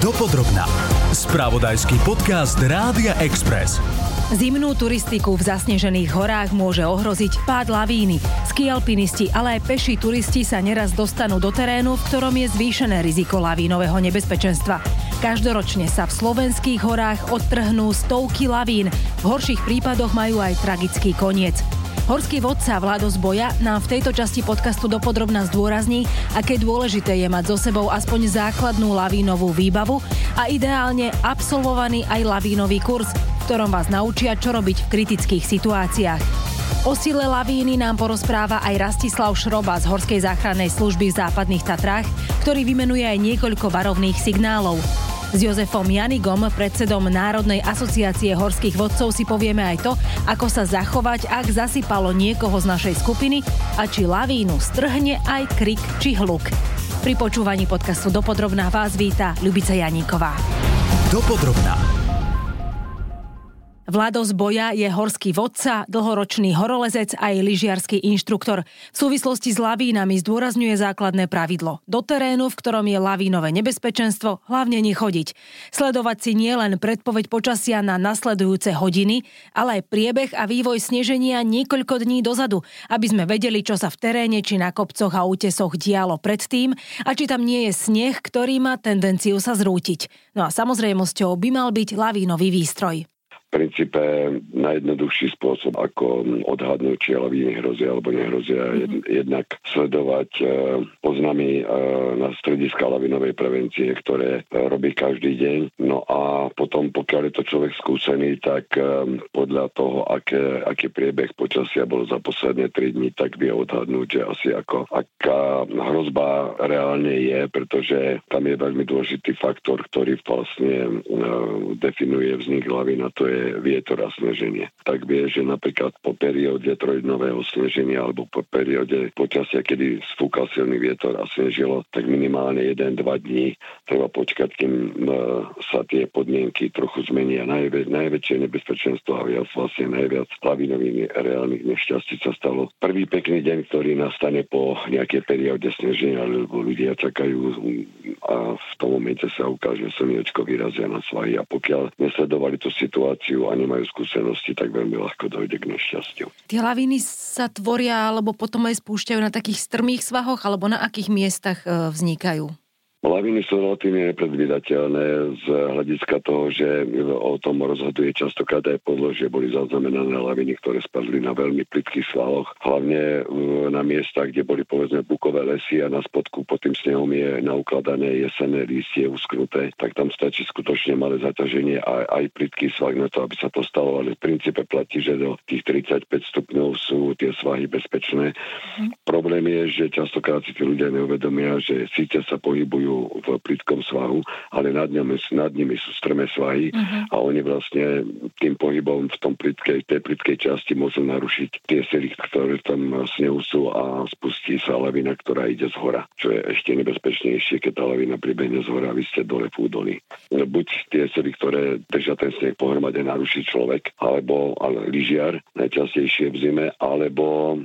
Dopodrobná. Spravodajský podcast Rádia Express. Zimnú turistiku v zasnežených horách môže ohroziť pád lavíny. Skialpinisti, ale aj peši turisti sa neraz dostanú do terénu, v ktorom je zvýšené riziko lavínového nebezpečenstva. Každoročne sa v slovenských horách odtrhnú stovky lavín. V horších prípadoch majú aj tragický koniec. Horský vodca Vlado Zboja nám v tejto časti podcastu dopodrobná zdôrazní, aké dôležité je mať so sebou aspoň základnú lavínovú výbavu a ideálne absolvovaný aj lavínový kurz, v ktorom vás naučia, čo robiť v kritických situáciách. O sile lavíny nám porozpráva aj Rastislav Šroba z Horskej záchrannej služby v západných Tatrách, ktorý vymenuje aj niekoľko varovných signálov. S Jozefom Janigom, predsedom Národnej asociácie horských vodcov, si povieme aj to, ako sa zachovať, ak zasypalo niekoho z našej skupiny a či lavínu strhne aj krik či hluk. Pri počúvaní podcastu Dopodrobná vás víta Ľubica Janíková. Dopodrobná. Vlado z boja je horský vodca, dlhoročný horolezec a aj lyžiarský inštruktor. V súvislosti s lavínami zdôrazňuje základné pravidlo. Do terénu, v ktorom je lavínové nebezpečenstvo, hlavne nechodiť. Sledovať si nielen predpoveď počasia na nasledujúce hodiny, ale aj priebeh a vývoj sneženia niekoľko dní dozadu, aby sme vedeli, čo sa v teréne či na kopcoch a útesoch dialo predtým a či tam nie je sneh, ktorý má tendenciu sa zrútiť. No a samozrejmosťou by mal byť lavínový výstroj princípe najjednoduchší spôsob, ako odhadnúť, či lavíny hrozia alebo nehrozia. Mm-hmm. Jednak sledovať e, poznámy e, na strediska lavinovej prevencie, ktoré e, robí každý deň. No a potom, pokiaľ je to človek skúsený, tak podľa toho, aké, aký priebeh počasia bol za posledné 3 dní, tak vie odhadnúť, že asi ako, aká hrozba reálne je, pretože tam je veľmi dôležitý faktor, ktorý vlastne definuje vznik lavín a to je vietor a sneženie. Tak vie, že napríklad po perióde trojdnového sneženia alebo po perióde počasia, kedy sfúkal silný vietor a snežilo, tak minimálne 1-2 dní treba počkať, kým e, sa tie podmienky trochu zmenia. Najvä, najväčšie nebezpečenstvo a viac vlastne najviac lavinových reálnych nešťastí sa stalo. Prvý pekný deň, ktorý nastane po nejakej perióde sneženia, lebo ľudia čakajú a v tom momente sa ukáže slniečko vyrazia na svahy a pokiaľ nesledovali tú situáciu, situáciu a nemajú skúsenosti, tak veľmi ľahko dojde k nešťastiu. Tie laviny sa tvoria alebo potom aj spúšťajú na takých strmých svahoch alebo na akých miestach e, vznikajú? Laviny sú relatívne nepredvídateľné z hľadiska toho, že o tom rozhoduje častokrát aj podložie. Boli zaznamenané laviny, ktoré spadli na veľmi plitkých svaloch, hlavne na miestach, kde boli povedzme bukové lesy a na spodku pod tým snehom je naukladané jesenné lístie usknuté, tak tam stačí skutočne malé zaťaženie a aj plitký svah na to, aby sa to stalo, ale v princípe platí, že do tých 35 stupňov sú tie svahy bezpečné. Mm. Problém je, že častokrát si tí ľudia neuvedomia, že síce sa pohybujú v plitkom svahu, ale nad nimi, nad nimi sú strmé svahy uh-huh. a oni vlastne tým pohybom v tom plitkej, tej plitkej časti môžu narušiť tie sily, ktoré tam snehu sú a spustí sa lavina, ktorá ide z hora, čo je ešte nebezpečnejšie, keď tá lavina pribehne z hora a vy ste dole v údolí. Buď tie sily, ktoré držia ten sneh pohromade, naruší človek, alebo ale lyžiar, najčastejšie v zime, alebo e,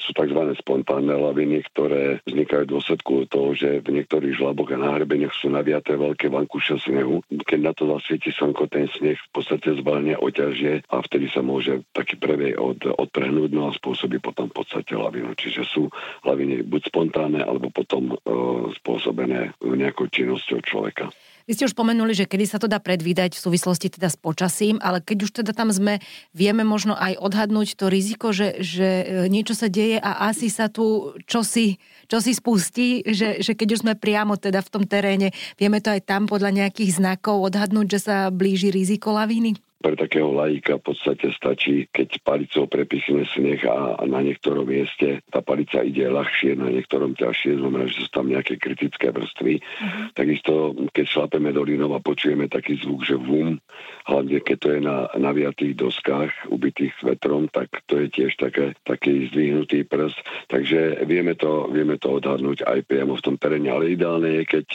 sú tzv. spontánne laviny, ktoré vznikajú v dôsledku toho, že v niektorých žlaboch a na hrebeniach sú naviaté veľké vankúše snehu. Keď na to zasvieti slnko, ten sneh v podstate zbalne oťažie a vtedy sa môže taký prvej od, odtrhnúť, no a spôsobí potom v podstate lavinu. Čiže sú laviny buď spontánne, alebo potom e, spôsobené nejakou činnosťou človeka. Vy ste už spomenuli, že kedy sa to dá predvídať v súvislosti teda s počasím, ale keď už teda tam sme, vieme možno aj odhadnúť to riziko, že, že e, niečo sa deje a asi sa tu čosi, čosi spustí, že, že keď už sme priamo teda v tom teréne, vieme to aj tam podľa nejakých znakov odhadnúť, že sa blíži riziko lavíny? Pre takého laika v podstate stačí, keď palicou prepichne sneh a, a na niektorom mieste tá palica ide ľahšie, na niektorom ťažšie, znamená, že sú tam nejaké kritické vrstvy. Uh-huh. Takisto, keď šlapeme dolinou a počujeme taký zvuk, že vum, hlavne keď to je na naviatých doskách, ubitých vetrom, tak to je tiež také, taký zdvihnutý prst. Takže vieme to, vieme to odhadnúť aj priamo v tom teréne, ale ideálne je, keď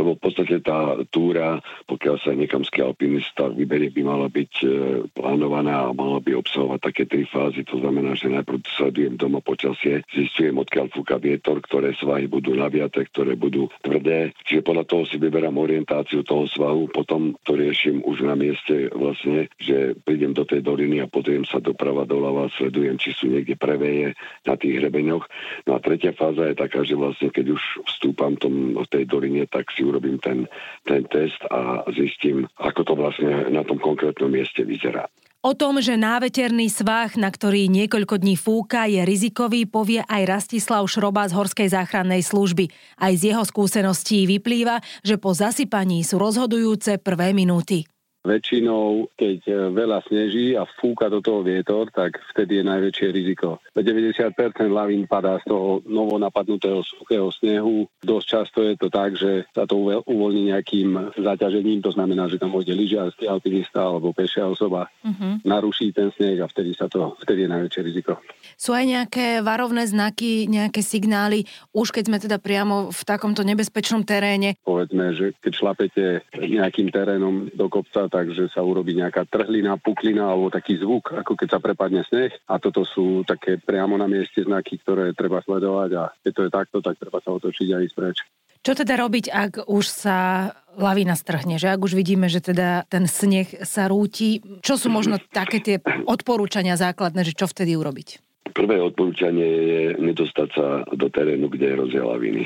lebo v podstate tá túra, pokiaľ sa niekam ski alpinista vyberie, by mala byť e, plánovaná a mala by obsahovať také tri fázy. To znamená, že najprv sledujem doma počasie, zistujem, odkiaľ fúka vietor, ktoré svahy budú naviaté, ktoré budú tvrdé. Čiže podľa toho si vyberám orientáciu toho svahu, potom to riešim už na mieste vlastne, že prídem do tej doliny a pozriem sa doprava, doľava, sledujem, či sú niekde preveje na tých hrebeňoch. No a tretia fáza je taká, že vlastne keď už vstúpam tom, v tej doline, tak si urobím ten, ten test a zistím, ako to vlastne na tom konkrétnom mieste vyzerá. O tom, že náveterný svah, na ktorý niekoľko dní fúka, je rizikový, povie aj Rastislav Šroba z Horskej záchrannej služby. Aj z jeho skúseností vyplýva, že po zasypaní sú rozhodujúce prvé minúty. Väčšinou, keď e, veľa sneží a fúka do toho vietor, tak vtedy je najväčšie riziko. 90% lavín padá z toho novo napadnutého suchého snehu. Dosť často je to tak, že sa to uvoľní nejakým zaťažením, to znamená, že tam vojde lyžiarsky alpinista alebo pešia osoba, uh-huh. naruší ten sneh a vtedy, sa to, vtedy je najväčšie riziko. Sú aj nejaké varovné znaky, nejaké signály, už keď sme teda priamo v takomto nebezpečnom teréne? Povedzme, že keď šlapete nejakým terénom do kopca, takže sa urobí nejaká trhlina, puklina alebo taký zvuk, ako keď sa prepadne sneh. A toto sú také priamo na mieste znaky, ktoré treba sledovať a keď to je takto, tak treba sa otočiť a ísť preč. Čo teda robiť, ak už sa lavina strhne, že ak už vidíme, že teda ten sneh sa rúti, čo sú možno také tie odporúčania základné, že čo vtedy urobiť? Prvé odporúčanie je nedostať sa do terénu, kde je rozdiel laviny.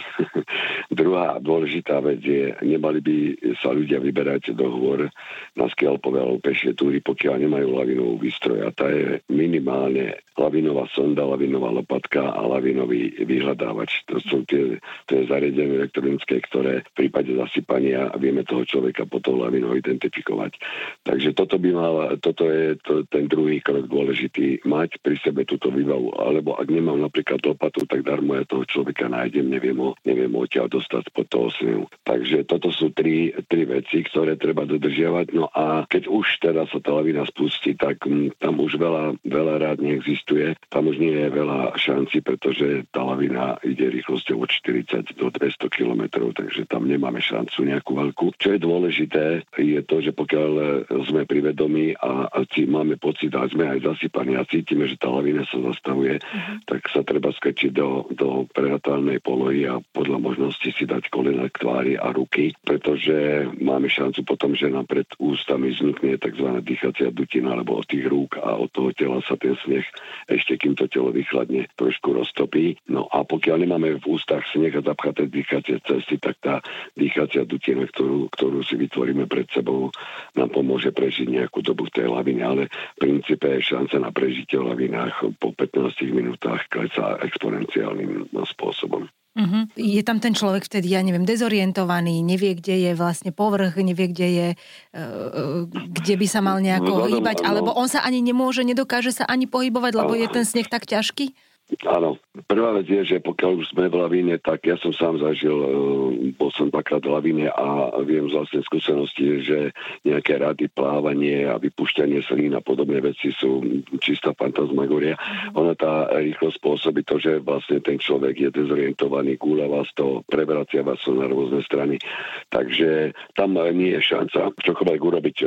Druhá dôležitá vec je, nemali by sa ľudia vyberať do hôr na skelpové alebo pešie túry, pokiaľ nemajú lavinovú výstroj. A tá je minimálne lavinová sonda, lavinová lopatka a lavinový vyhľadávač. To sú tie, to je zariadenie elektronické, ktoré v prípade zasypania vieme toho človeka potom lavinou identifikovať. Takže toto by mal, toto je to, ten druhý krok dôležitý, mať pri sebe túto výbavu výbavu, alebo ak nemám napríklad lopatu, tak darmo ja toho človeka nájdem, neviem ho, neviem ho odtiaľ dostať pod toho snehu. Takže toto sú tri, tri veci, ktoré treba dodržiavať. No a keď už teda sa tá lavina spustí, tak m, tam už veľa, veľa rád neexistuje. Tam už nie je veľa šanci, pretože tá lavina ide rýchlosťou od 40 do 200 km, takže tam nemáme šancu nejakú veľkú. Čo je dôležité, je to, že pokiaľ sme privedomí a, a máme pocit a sme aj zasypaní a cítime, že tá lavina sa zastaví, zastavuje, uh-huh. tak sa treba skrčiť do, do prehratálnej polohy a podľa možnosti si dať kolena k tvári a ruky, pretože máme šancu potom, že nám pred ústami vznikne tzv. dýchacia dutina, alebo od tých rúk a od toho tela sa ten sneh ešte kým to telo vychladne trošku roztopí. No a pokiaľ nemáme v ústach sneh a zapchaté dýchacie cesty, tak tá dýchacia dutina, ktorú, ktorú si vytvoríme pred sebou, nám pomôže prežiť nejakú dobu v tej lavine, ale v princípe je šanca na prežitie v lavinách po 15 minútach klesá exponenciálnym spôsobom. Uh-huh. Je tam ten človek vtedy, ja neviem, dezorientovaný, nevie, kde je vlastne povrch, nevie, kde je, uh, kde by sa mal nejako no, hýbať, alebo on sa ani nemôže, nedokáže sa ani pohybovať, lebo je ten sneh tak ťažký? Áno, prvá vec je, že pokiaľ už sme v lavíne, tak ja som sám zažil, e, bol som dvakrát v lavíne a viem z vlastnej skúsenosti, že nejaké rady, plávanie a vypušťanie slín a podobné veci sú čistá fantasmagoria. Mm-hmm. Ona tá rýchlosť spôsobí to, že vlastne ten človek je dezorientovaný, gúľa vás to, prevracia vás to na rôzne strany. Takže tam nie je šanca čokoľvek urobiť. E,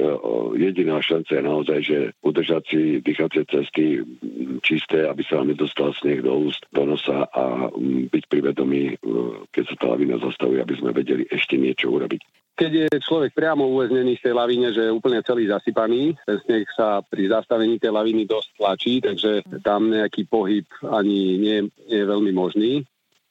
jediná šanca je naozaj, že udržať si dýchacie cesty čisté, aby sa vám nedostal sneh do úst, do nosa a mm, byť pri vedomí, e, keď sa tá lavina zastavuje, aby sme vedeli ešte niečo urobiť. Keď je človek priamo uväznený v tej lavine, že je úplne celý zasypaný, ten sneh sa pri zastavení tej laviny dosť tlačí, takže tam nejaký pohyb ani nie, nie je veľmi možný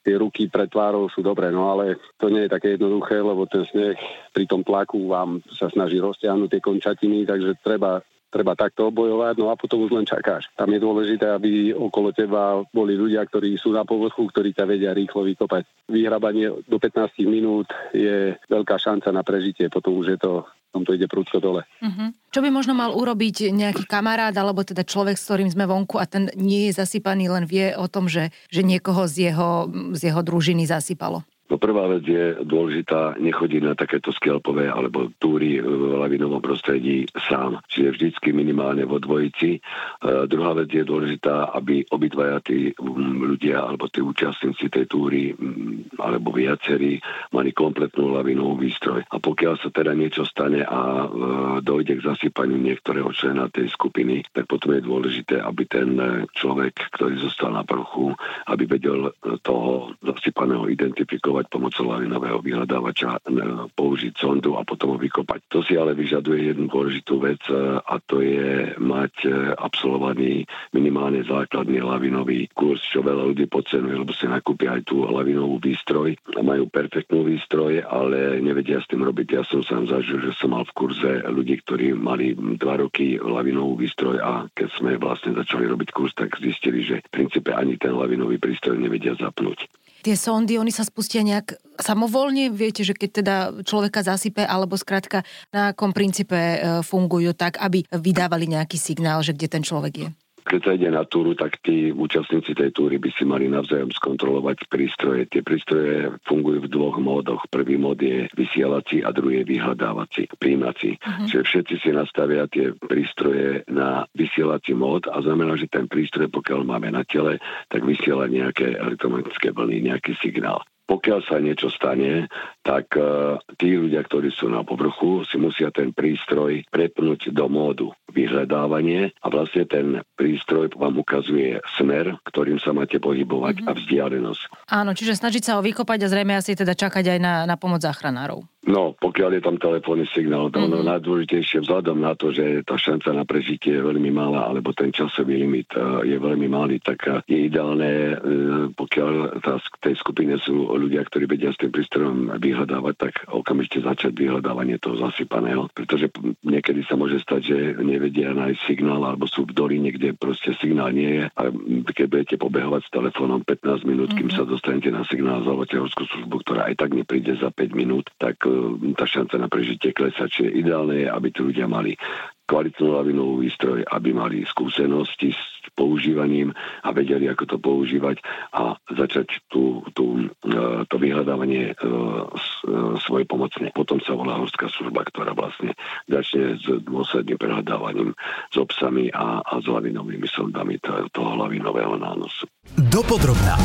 tie ruky pred tvárou sú dobré, no ale to nie je také jednoduché, lebo ten sneh pri tom tlaku vám sa snaží roztiahnuť tie končatiny, takže treba treba takto obojovať, no a potom už len čakáš. Tam je dôležité, aby okolo teba boli ľudia, ktorí sú na povrchu, ktorí ťa vedia rýchlo vykopať. Vyhrabanie do 15 minút je veľká šanca na prežitie, potom už je to to ide prúdko dole. Uh-huh. Čo by možno mal urobiť nejaký kamarát alebo teda človek, s ktorým sme vonku a ten nie je zasypaný, len vie o tom, že, že niekoho z jeho, z jeho družiny zasypalo? No prvá vec je dôležitá nechodiť na takéto skelpové alebo túry v lavinovom prostredí sám. Čiže vždycky minimálne vo dvojici. E, druhá vec je dôležitá, aby obidvaja tí ľudia alebo tí účastníci tej túry mm, alebo viacerí mali kompletnú lavinovú výstroj. A pokiaľ sa teda niečo stane a e, dojde k zasypaniu niektorého člena tej skupiny, tak potom je dôležité, aby ten človek, ktorý zostal na prchu, aby vedel toho zasypaného identifikovať vyhľadávať pomocou lavinového vyhľadávača, e, použiť sondu a potom ho vykopať. To si ale vyžaduje jednu dôležitú vec e, a to je mať e, absolvovaný minimálne základný lavinový kurz, čo veľa ľudí podcenuje, lebo si nakúpia aj tú lavinovú výstroj. Majú perfektnú výstroj, ale nevedia s tým robiť. Ja som sám zažil, že som mal v kurze ľudí, ktorí mali dva roky lavinovú výstroj a keď sme vlastne začali robiť kurz, tak zistili, že v princípe ani ten lavinový prístroj nevedia zapnúť tie sondy, oni sa spustia nejak samovolne? Viete, že keď teda človeka zasype, alebo skrátka na akom princípe e, fungujú tak, aby vydávali nejaký signál, že kde ten človek je? Keď sa ide na túru, tak tí účastníci tej túry by si mali navzájom skontrolovať prístroje. Tie prístroje fungujú v dvoch módoch. Prvý mód je vysielací a druhý je vyhľadávací, príjmací. Uh-huh. Čiže všetci si nastavia tie prístroje na vysielací mód a znamená, že ten prístroj, pokiaľ máme na tele, tak vysiela nejaké elektromagnetické vlny, nejaký signál pokiaľ sa niečo stane, tak uh, tí ľudia, ktorí sú na povrchu, si musia ten prístroj prepnúť do módu vyhľadávanie a vlastne ten prístroj vám ukazuje smer, ktorým sa máte pohybovať mm-hmm. a vzdialenosť. Áno, čiže snažiť sa ho vykopať a zrejme asi teda čakať aj na, na pomoc záchranárov. No, pokiaľ je tam telefónny signál, to mm-hmm. najdôležitejšie vzhľadom na to, že tá šanca na prežitie je veľmi malá, alebo ten časový limit uh, je veľmi malý, tak uh, je ideálne, pokiaľ tá, tej skupine sú ľudia, ktorí vedia s tým prístrojom vyhľadávať, tak okamžite začať vyhľadávanie toho zasypaného, pretože niekedy sa môže stať, že nevedia nájsť signál, alebo sú v doline, kde proste signál nie je a keď budete pobehovať s telefónom 15 minút, mm-hmm. kým mhm. sa dostanete na signál za horskú službu, ktorá aj tak nepríde za 5 minút, tak tá šanca na prežitie klesa. Čiže ideálne je, aby tí ľudia mali kvalitnú lavinovú výstroj, aby mali skúsenosti s používaním a vedeli, ako to používať a začať tú, tú, e, to vyhľadávanie e, e, svojej pomocne. Potom sa volá horská služba, ktorá vlastne začne s dôsledným prehľadávaním s obsami a, a s lavinovými sondami toho lavinového nánosu. Dopodrobná.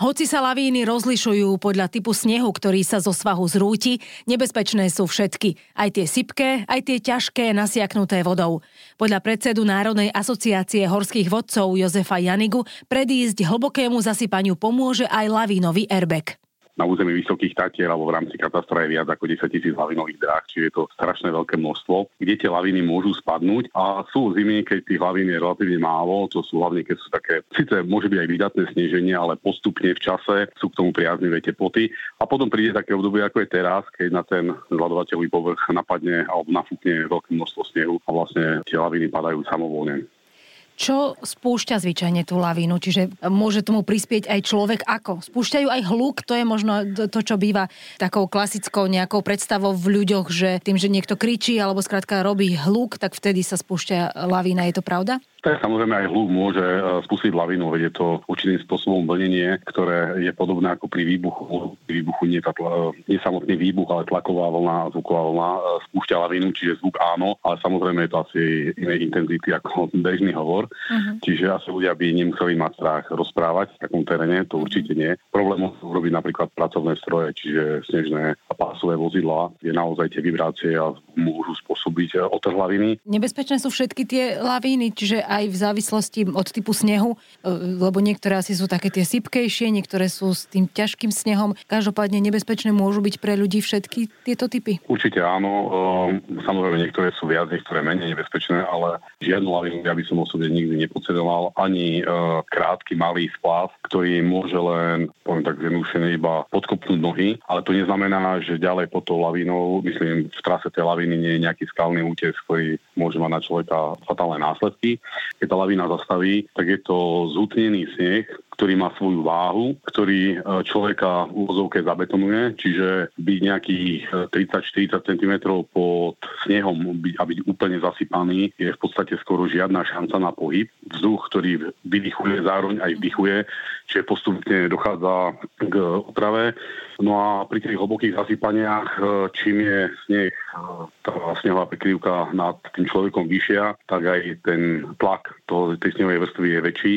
Hoci sa lavíny rozlišujú podľa typu snehu, ktorý sa zo svahu zrúti, nebezpečné sú všetky. Aj tie sypké, aj tie ťažké, nasiaknuté vodou. Podľa predsedu Národnej asociácie horských vodcov Jozefa Janigu predísť hlbokému zasypaniu pomôže aj lavínový airbag na území Vysokých Tatier alebo v rámci katastra je viac ako 10 tisíc lavinových dráh, čiže je to strašné veľké množstvo, kde tie laviny môžu spadnúť a sú zimy, keď tých lavín je relatívne málo, to sú hlavne, keď sú také, síce môže byť aj vydatné sneženie, ale postupne v čase sú k tomu priaznivé teploty a potom príde také obdobie, ako je teraz, keď na ten zladovateľový povrch napadne alebo nafúkne veľké množstvo snehu a vlastne tie laviny padajú samovolne. Čo spúšťa zvyčajne tú lavínu? Čiže môže tomu prispieť aj človek ako? Spúšťajú aj hluk? To je možno to, čo býva takou klasickou nejakou predstavou v ľuďoch, že tým, že niekto kričí alebo skrátka robí hluk, tak vtedy sa spúšťa lavína. Je to pravda? Tak samozrejme aj hluk môže e, spustiť lavinu, veď je to určitým spôsobom vlnenie, ktoré je podobné ako pri výbuchu. Pri výbuchu nie, tá tla, nie samotný výbuch, ale tlaková vlna, zvuková vlna e, spúšťa lavinu, čiže zvuk áno, ale samozrejme je to asi inej intenzity ako bežný hovor. Uh-huh. Čiže asi ľudia by nemuseli mať strach rozprávať v takom teréne, to určite nie. Problém sú urobiť napríklad pracovné stroje, čiže snežné a pásové vozidlá, kde naozaj tie vibrácie môžu spôsobiť e, otrh laviny. Nebezpečné sú všetky tie lavíny, čiže aj v závislosti od typu snehu, e, lebo niektoré asi sú také tie sypkejšie, niektoré sú s tým ťažkým snehom. Každopádne nebezpečné môžu byť pre ľudí všetky tieto typy? Určite áno. E, samozrejme niektoré sú viac, niektoré menej nebezpečné, ale žiadnu lavinu ja by som osobne nikdy nepodcedoval. Ani e, krátky malý splav, ktorý môže len, poviem tak zjednúšene, iba podkopnúť nohy, ale to neznamená, že ďalej pod tou lavínou, myslím, v trase tej laviny nie je nejaký skalný útes, ktorý môže mať na človeka fatálne následky. Keď tá lavína zastaví, tak je to zútnený sneh, ktorý má svoju váhu, ktorý e, človeka v úvozovke zabetonuje, čiže byť nejakých 30-40 cm pod snehom a byť úplne zasypaný je v podstate skoro žiadna šanca na pohyb. Vzduch, ktorý vydychuje, zároveň aj vdychuje, čiže postupne dochádza k otrave. No a pri tých hlbokých zasypaniach, e, čím je sneh, e, tá snehová prekrývka nad tým človekom vyššia, tak aj ten tlak toho, tej snehovej vrstvy je väčší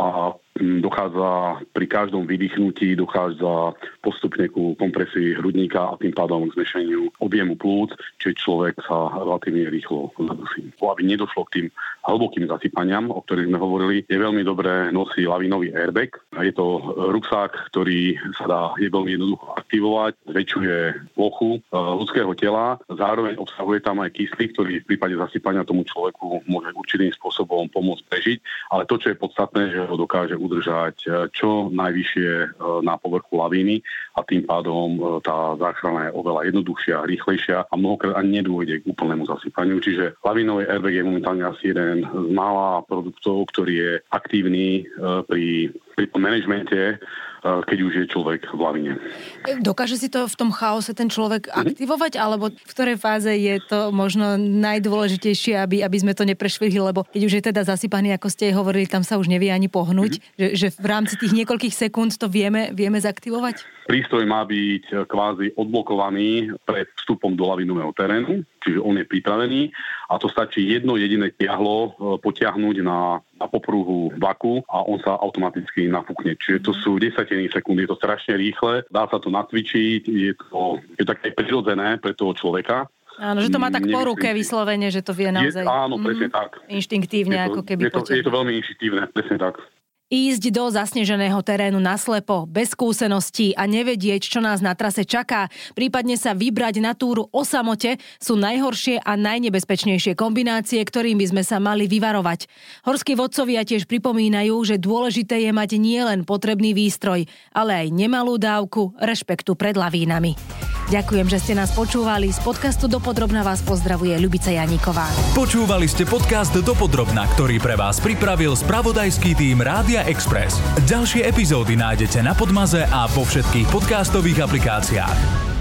a dochádza pri každom vydýchnutí, dochádza postupne ku kompresii hrudníka a tým pádom k zmešeniu objemu plúc, čiže človek sa relatívne rýchlo zadusí. Aby nedošlo k tým hlbokým zasypaniam, o ktorých sme hovorili, je veľmi dobré nosí lavinový airbag. Je to ruksák, ktorý sa dá je veľmi jednoducho aktivovať, zväčšuje plochu e, ľudského tela, zároveň obsahuje tam aj kyslík, ktorý v prípade zasypania tomu človeku môže určitým spôsobom pomôcť prežiť, ale to, čo je podstatné, že ho dokáže udržať e, čo najvyššie e, na povrchu lavíny a tým pádom e, tá záchrana je oveľa jednoduchšia, rýchlejšia a mnohokrát ani nedôjde k úplnému zasypaniu. Čiže lavinový airbag je momentálne asi jeden z mála produktov, ktorý je aktívny pri, pri manažmente keď už je človek v lavine. Dokáže si to v tom chaose ten človek mm-hmm. aktivovať, alebo v ktorej fáze je to možno najdôležitejšie, aby, aby sme to neprešvihli, lebo keď už je teda zasypaný, ako ste hovorili, tam sa už nevie ani pohnúť, mm-hmm. že, že v rámci tých niekoľkých sekúnd to vieme, vieme zaktivovať? Prístroj má byť kvázi odblokovaný pred vstupom do lavinového terénu, čiže on je pripravený a to stačí jedno jediné tiahlo e, potiahnuť na, na popruhu vaku a on sa automaticky nafúkne. Čiže to sú desatiny sekúnd, je to strašne rýchle, dá sa to natvičiť, je to, je to také prirodzené pre toho človeka. Áno, že to má tak po ruke vyslovene, že to vie naozaj... Je, áno, presne mm, tak. Inštinktívne, je to, ako keby je to, je to veľmi inštinktívne, presne tak. Ísť do zasneženého terénu naslepo, bez skúseností a nevedieť, čo nás na trase čaká, prípadne sa vybrať na túru o samote, sú najhoršie a najnebezpečnejšie kombinácie, ktorým by sme sa mali vyvarovať. Horskí vodcovia tiež pripomínajú, že dôležité je mať nielen potrebný výstroj, ale aj nemalú dávku rešpektu pred lavínami. Ďakujem, že ste nás počúvali. Z podcastu Dopodrobna vás pozdravuje Ľubica Janíková. Počúvali ste podcast Dopodrobna, ktorý pre vás pripravil spravodajský tým Rádia Express. Ďalšie epizódy nájdete na Podmaze a vo všetkých podcastových aplikáciách.